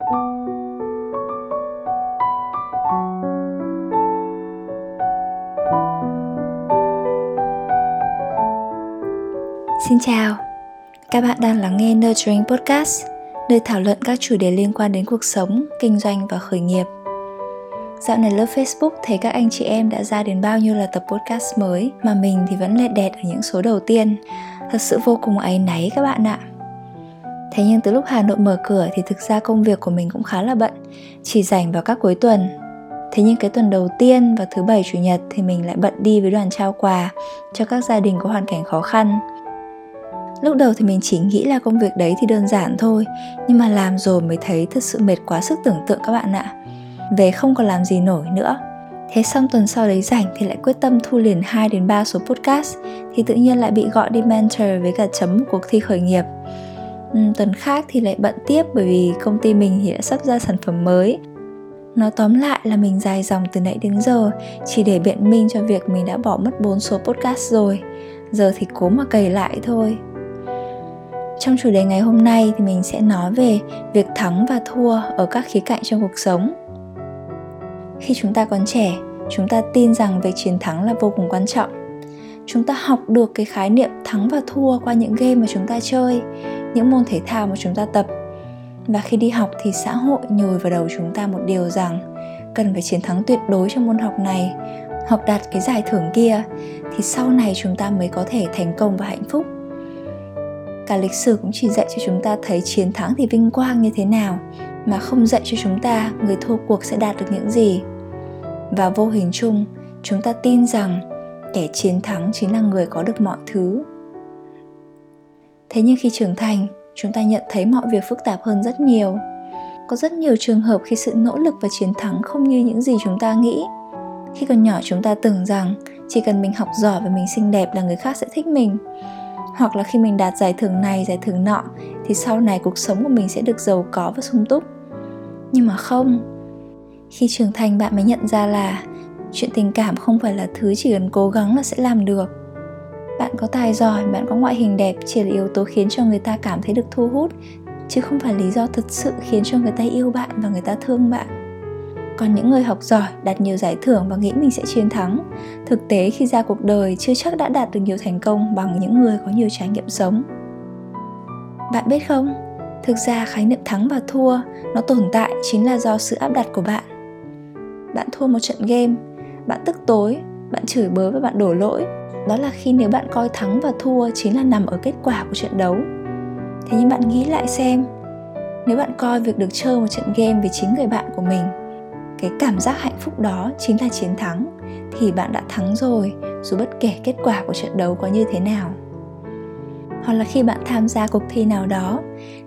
Xin chào, các bạn đang lắng nghe Nurturing Podcast, nơi thảo luận các chủ đề liên quan đến cuộc sống, kinh doanh và khởi nghiệp. Dạo này lớp Facebook thấy các anh chị em đã ra đến bao nhiêu là tập podcast mới mà mình thì vẫn lẹt đẹt ở những số đầu tiên. Thật sự vô cùng áy náy các bạn ạ. Thế nhưng từ lúc Hà Nội mở cửa thì thực ra công việc của mình cũng khá là bận, chỉ rảnh vào các cuối tuần. Thế nhưng cái tuần đầu tiên vào thứ bảy chủ nhật thì mình lại bận đi với đoàn trao quà cho các gia đình có hoàn cảnh khó khăn lúc đầu thì mình chỉ nghĩ là công việc đấy thì đơn giản thôi nhưng mà làm rồi mới thấy thật sự mệt quá sức tưởng tượng các bạn ạ về không còn làm gì nổi nữa Thế xong tuần sau đấy rảnh thì lại quyết tâm thu liền 2 đến 3 số podcast thì tự nhiên lại bị gọi đi mentor với cả chấm cuộc thi khởi nghiệp. Ừ, tuần khác thì lại bận tiếp bởi vì công ty mình thì đã sắp ra sản phẩm mới. Nói tóm lại là mình dài dòng từ nãy đến giờ chỉ để biện minh cho việc mình đã bỏ mất 4 số podcast rồi. Giờ thì cố mà cày lại thôi. Trong chủ đề ngày hôm nay thì mình sẽ nói về việc thắng và thua ở các khía cạnh trong cuộc sống. Khi chúng ta còn trẻ, chúng ta tin rằng việc chiến thắng là vô cùng quan trọng. Chúng ta học được cái khái niệm thắng và thua qua những game mà chúng ta chơi, những môn thể thao mà chúng ta tập. Và khi đi học thì xã hội nhồi vào đầu chúng ta một điều rằng cần phải chiến thắng tuyệt đối trong môn học này. Hoặc đạt cái giải thưởng kia thì sau này chúng ta mới có thể thành công và hạnh phúc. Cả lịch sử cũng chỉ dạy cho chúng ta thấy chiến thắng thì vinh quang như thế nào, mà không dạy cho chúng ta người thua cuộc sẽ đạt được những gì. Và vô hình chung, chúng ta tin rằng kẻ chiến thắng chính là người có được mọi thứ thế nhưng khi trưởng thành, chúng ta nhận thấy mọi việc phức tạp hơn rất nhiều. Có rất nhiều trường hợp khi sự nỗ lực và chiến thắng không như những gì chúng ta nghĩ. Khi còn nhỏ chúng ta tưởng rằng chỉ cần mình học giỏi và mình xinh đẹp là người khác sẽ thích mình. Hoặc là khi mình đạt giải thưởng này, giải thưởng nọ, thì sau này cuộc sống của mình sẽ được giàu có và sung túc. Nhưng mà không. Khi trưởng thành bạn mới nhận ra là chuyện tình cảm không phải là thứ chỉ cần cố gắng là sẽ làm được bạn có tài giỏi, bạn có ngoại hình đẹp chỉ là yếu tố khiến cho người ta cảm thấy được thu hút, chứ không phải lý do thật sự khiến cho người ta yêu bạn và người ta thương bạn. Còn những người học giỏi đạt nhiều giải thưởng và nghĩ mình sẽ chiến thắng, thực tế khi ra cuộc đời chưa chắc đã đạt được nhiều thành công bằng những người có nhiều trải nghiệm sống. Bạn biết không? Thực ra khái niệm thắng và thua, nó tồn tại chính là do sự áp đặt của bạn. Bạn thua một trận game, bạn tức tối, bạn chửi bới và bạn đổ lỗi đó là khi nếu bạn coi thắng và thua chính là nằm ở kết quả của trận đấu. Thế nhưng bạn nghĩ lại xem, nếu bạn coi việc được chơi một trận game với chính người bạn của mình, cái cảm giác hạnh phúc đó chính là chiến thắng, thì bạn đã thắng rồi, dù bất kể kết quả của trận đấu có như thế nào. Hoặc là khi bạn tham gia cuộc thi nào đó,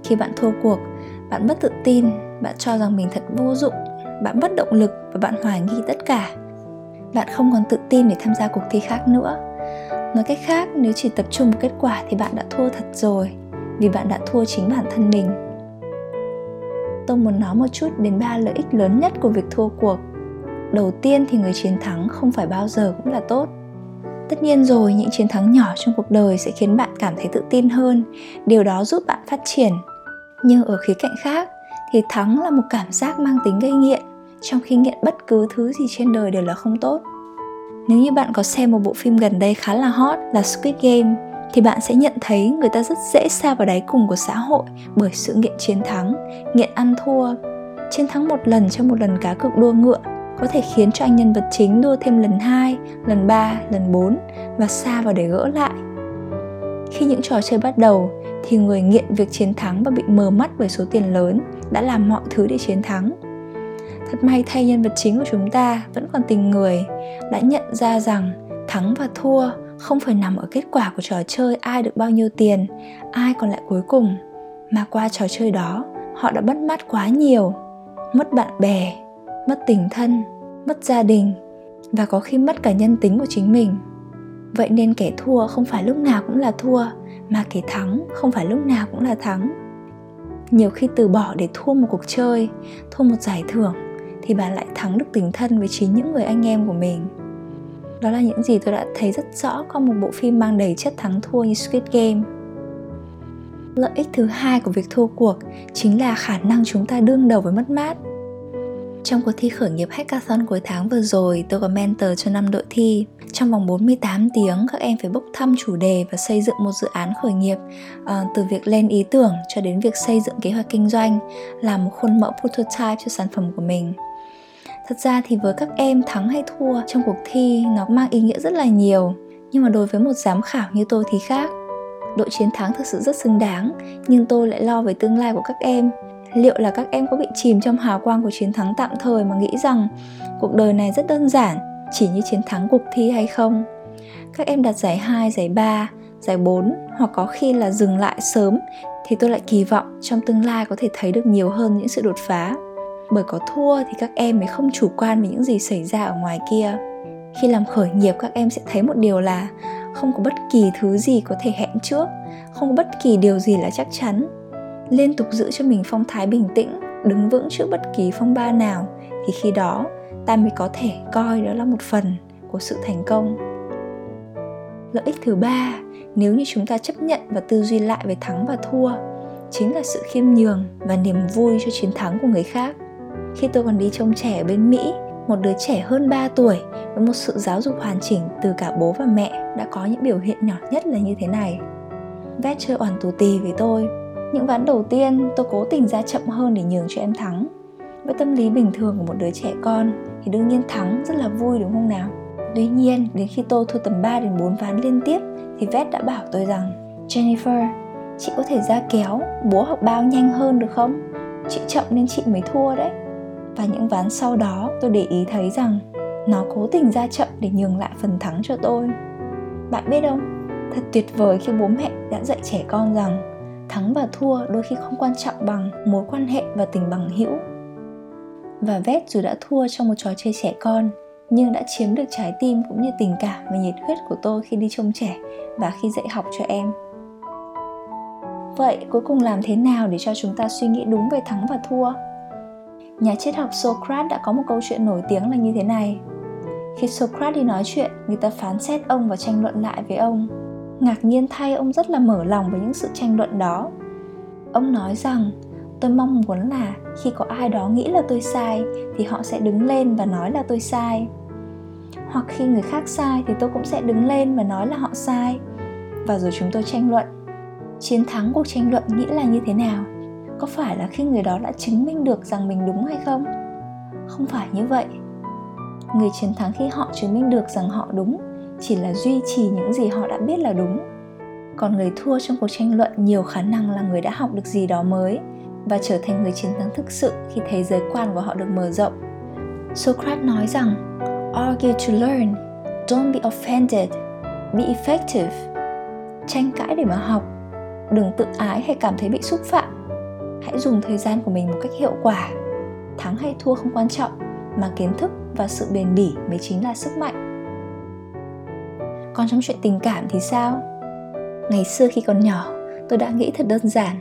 khi bạn thua cuộc, bạn mất tự tin, bạn cho rằng mình thật vô dụng, bạn mất động lực và bạn hoài nghi tất cả. Bạn không còn tự tin để tham gia cuộc thi khác nữa nói cách khác, nếu chỉ tập trung vào kết quả thì bạn đã thua thật rồi, vì bạn đã thua chính bản thân mình. Tôi muốn nói một chút đến ba lợi ích lớn nhất của việc thua cuộc. Đầu tiên thì người chiến thắng không phải bao giờ cũng là tốt. Tất nhiên rồi, những chiến thắng nhỏ trong cuộc đời sẽ khiến bạn cảm thấy tự tin hơn. Điều đó giúp bạn phát triển. Nhưng ở khía cạnh khác, thì thắng là một cảm giác mang tính gây nghiện, trong khi nghiện bất cứ thứ gì trên đời đều là không tốt nếu như bạn có xem một bộ phim gần đây khá là hot là Squid Game thì bạn sẽ nhận thấy người ta rất dễ xa vào đáy cùng của xã hội bởi sự nghiện chiến thắng, nghiện ăn thua. Chiến thắng một lần trong một lần cá cược đua ngựa có thể khiến cho anh nhân vật chính đua thêm lần 2, lần 3, lần 4 và xa vào để gỡ lại. Khi những trò chơi bắt đầu thì người nghiện việc chiến thắng và bị mờ mắt bởi số tiền lớn đã làm mọi thứ để chiến thắng. Thật may thay nhân vật chính của chúng ta vẫn còn tình người, đã nhận ra rằng thắng và thua không phải nằm ở kết quả của trò chơi ai được bao nhiêu tiền, ai còn lại cuối cùng, mà qua trò chơi đó, họ đã mất mát quá nhiều. Mất bạn bè, mất tình thân, mất gia đình và có khi mất cả nhân tính của chính mình. Vậy nên kẻ thua không phải lúc nào cũng là thua, mà kẻ thắng không phải lúc nào cũng là thắng. Nhiều khi từ bỏ để thua một cuộc chơi, thua một giải thưởng thì bạn lại thắng được tình thân với chính những người anh em của mình đó là những gì tôi đã thấy rất rõ qua một bộ phim mang đầy chất thắng thua như Squid Game lợi ích thứ hai của việc thua cuộc chính là khả năng chúng ta đương đầu với mất mát trong cuộc thi khởi nghiệp hackathon cuối tháng vừa rồi, tôi có mentor cho năm đội thi. Trong vòng 48 tiếng, các em phải bốc thăm chủ đề và xây dựng một dự án khởi nghiệp à, từ việc lên ý tưởng cho đến việc xây dựng kế hoạch kinh doanh, làm một khuôn mẫu prototype cho sản phẩm của mình. Thật ra thì với các em thắng hay thua trong cuộc thi nó mang ý nghĩa rất là nhiều, nhưng mà đối với một giám khảo như tôi thì khác. Đội chiến thắng thực sự rất xứng đáng, nhưng tôi lại lo về tương lai của các em. Liệu là các em có bị chìm trong hào quang của chiến thắng tạm thời mà nghĩ rằng cuộc đời này rất đơn giản chỉ như chiến thắng cuộc thi hay không? Các em đạt giải 2, giải 3, giải 4 hoặc có khi là dừng lại sớm thì tôi lại kỳ vọng trong tương lai có thể thấy được nhiều hơn những sự đột phá bởi có thua thì các em mới không chủ quan về những gì xảy ra ở ngoài kia. Khi làm khởi nghiệp, các em sẽ thấy một điều là không có bất kỳ thứ gì có thể hẹn trước, không có bất kỳ điều gì là chắc chắn. Liên tục giữ cho mình phong thái bình tĩnh, đứng vững trước bất kỳ phong ba nào, thì khi đó, ta mới có thể coi đó là một phần của sự thành công. Lợi ích thứ ba, nếu như chúng ta chấp nhận và tư duy lại về thắng và thua, chính là sự khiêm nhường và niềm vui cho chiến thắng của người khác khi tôi còn đi trông trẻ ở bên Mỹ một đứa trẻ hơn 3 tuổi với một sự giáo dục hoàn chỉnh từ cả bố và mẹ đã có những biểu hiện nhỏ nhất là như thế này. Vét chơi oản tù tì với tôi những ván đầu tiên tôi cố tình ra chậm hơn để nhường cho em thắng với tâm lý bình thường của một đứa trẻ con thì đương nhiên thắng rất là vui đúng không nào Tuy nhiên, đến khi tôi thua tầm 3 đến 4 ván liên tiếp thì Vét đã bảo tôi rằng Jennifer, chị có thể ra kéo, bố học bao nhanh hơn được không? Chị chậm nên chị mới thua đấy. Và những ván sau đó tôi để ý thấy rằng nó cố tình ra chậm để nhường lại phần thắng cho tôi. Bạn biết không, thật tuyệt vời khi bố mẹ đã dạy trẻ con rằng thắng và thua đôi khi không quan trọng bằng mối quan hệ và tình bằng hữu. Và vét dù đã thua trong một trò chơi trẻ con nhưng đã chiếm được trái tim cũng như tình cảm và nhiệt huyết của tôi khi đi trông trẻ và khi dạy học cho em. Vậy cuối cùng làm thế nào để cho chúng ta suy nghĩ đúng về thắng và thua? Nhà triết học socrates đã có một câu chuyện nổi tiếng là như thế này. Khi socrates đi nói chuyện, người ta phán xét ông và tranh luận lại với ông. Ngạc nhiên thay, ông rất là mở lòng với những sự tranh luận đó. Ông nói rằng, tôi mong muốn là khi có ai đó nghĩ là tôi sai, thì họ sẽ đứng lên và nói là tôi sai. Hoặc khi người khác sai, thì tôi cũng sẽ đứng lên và nói là họ sai. Và rồi chúng tôi tranh luận. Chiến thắng cuộc tranh luận nghĩa là như thế nào? Có phải là khi người đó đã chứng minh được rằng mình đúng hay không? Không phải như vậy. Người chiến thắng khi họ chứng minh được rằng họ đúng chỉ là duy trì những gì họ đã biết là đúng. Còn người thua trong cuộc tranh luận nhiều khả năng là người đã học được gì đó mới và trở thành người chiến thắng thực sự khi thế giới quan của họ được mở rộng. Socrates nói rằng, argue to learn, don't be offended, be effective. Tranh cãi để mà học, đừng tự ái hay cảm thấy bị xúc phạm hãy dùng thời gian của mình một cách hiệu quả. Thắng hay thua không quan trọng, mà kiến thức và sự bền bỉ mới chính là sức mạnh. Còn trong chuyện tình cảm thì sao? Ngày xưa khi còn nhỏ, tôi đã nghĩ thật đơn giản.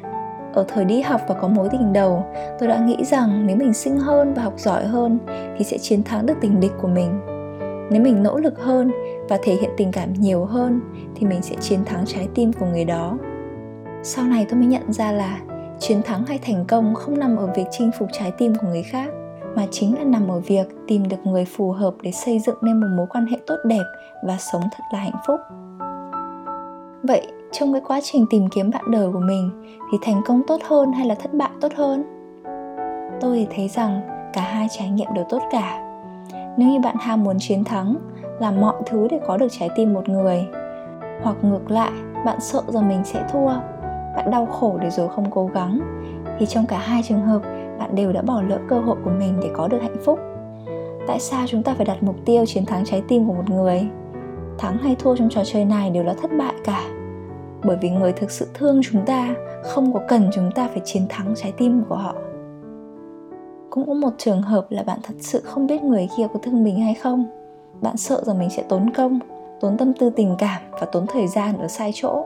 Ở thời đi học và có mối tình đầu, tôi đã nghĩ rằng nếu mình xinh hơn và học giỏi hơn thì sẽ chiến thắng được tình địch của mình. Nếu mình nỗ lực hơn và thể hiện tình cảm nhiều hơn thì mình sẽ chiến thắng trái tim của người đó. Sau này tôi mới nhận ra là chiến thắng hay thành công không nằm ở việc chinh phục trái tim của người khác, mà chính là nằm ở việc tìm được người phù hợp để xây dựng nên một mối quan hệ tốt đẹp và sống thật là hạnh phúc. Vậy, trong cái quá trình tìm kiếm bạn đời của mình, thì thành công tốt hơn hay là thất bại tốt hơn? Tôi thì thấy rằng cả hai trải nghiệm đều tốt cả. Nếu như bạn ham muốn chiến thắng, làm mọi thứ để có được trái tim một người, hoặc ngược lại, bạn sợ rằng mình sẽ thua bạn đau khổ để rồi không cố gắng, thì trong cả hai trường hợp, bạn đều đã bỏ lỡ cơ hội của mình để có được hạnh phúc. Tại sao chúng ta phải đặt mục tiêu chiến thắng trái tim của một người? Thắng hay thua trong trò chơi này đều là thất bại cả. Bởi vì người thực sự thương chúng ta, không có cần chúng ta phải chiến thắng trái tim của họ. Cũng có một trường hợp là bạn thật sự không biết người kia có thương mình hay không. Bạn sợ rằng mình sẽ tốn công, tốn tâm tư tình cảm và tốn thời gian ở sai chỗ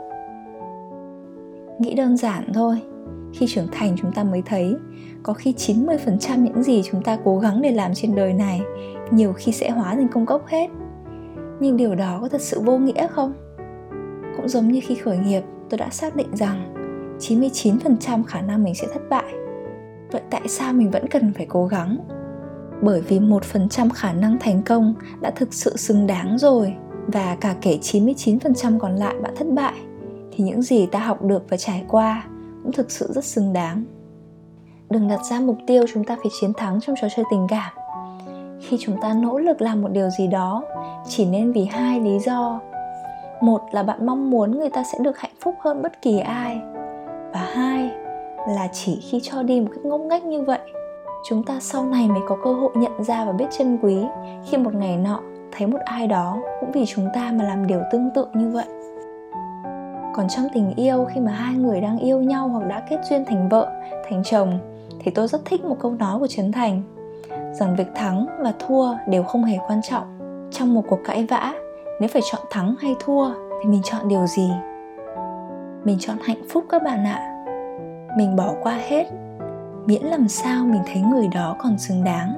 nghĩ đơn giản thôi khi trưởng thành chúng ta mới thấy có khi 90% những gì chúng ta cố gắng để làm trên đời này nhiều khi sẽ hóa thành công cốc hết. Nhưng điều đó có thật sự vô nghĩa không? Cũng giống như khi khởi nghiệp, tôi đã xác định rằng 99% khả năng mình sẽ thất bại vậy tại sao mình vẫn cần phải cố gắng bởi vì 1% khả năng thành công đã thực sự xứng đáng rồi và cả kể 99% còn lại bạn thất bại thì những gì ta học được và trải qua cũng thực sự rất xứng đáng. Đừng đặt ra mục tiêu chúng ta phải chiến thắng trong trò chơi tình cảm. Khi chúng ta nỗ lực làm một điều gì đó, chỉ nên vì hai lý do. Một là bạn mong muốn người ta sẽ được hạnh phúc hơn bất kỳ ai. Và hai là chỉ khi cho đi một cách ngốc nghếch như vậy, chúng ta sau này mới có cơ hội nhận ra và biết trân quý khi một ngày nọ thấy một ai đó cũng vì chúng ta mà làm điều tương tự như vậy còn trong tình yêu, khi mà hai người đang yêu nhau hoặc đã kết duyên thành vợ, thành chồng, thì tôi rất thích một câu nói của trấn thành. Rằng việc thắng và thua đều không hề quan trọng. Trong một cuộc cãi vã, nếu phải chọn thắng hay thua thì mình chọn điều gì? Mình chọn hạnh phúc các bạn ạ. Mình bỏ qua hết, miễn làm sao mình thấy người đó còn xứng đáng.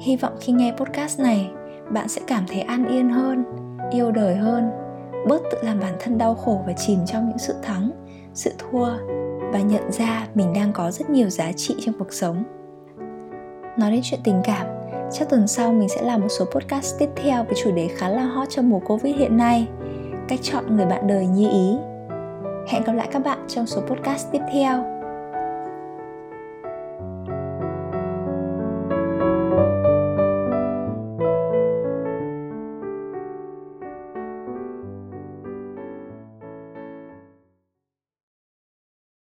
Hy vọng khi nghe podcast này, bạn sẽ cảm thấy an yên hơn, yêu đời hơn bớt tự làm bản thân đau khổ và chìm trong những sự thắng, sự thua và nhận ra mình đang có rất nhiều giá trị trong cuộc sống. Nói đến chuyện tình cảm, chắc tuần sau mình sẽ làm một số podcast tiếp theo với chủ đề khá là hot trong mùa covid hiện nay. Cách chọn người bạn đời như ý. Hẹn gặp lại các bạn trong số podcast tiếp theo.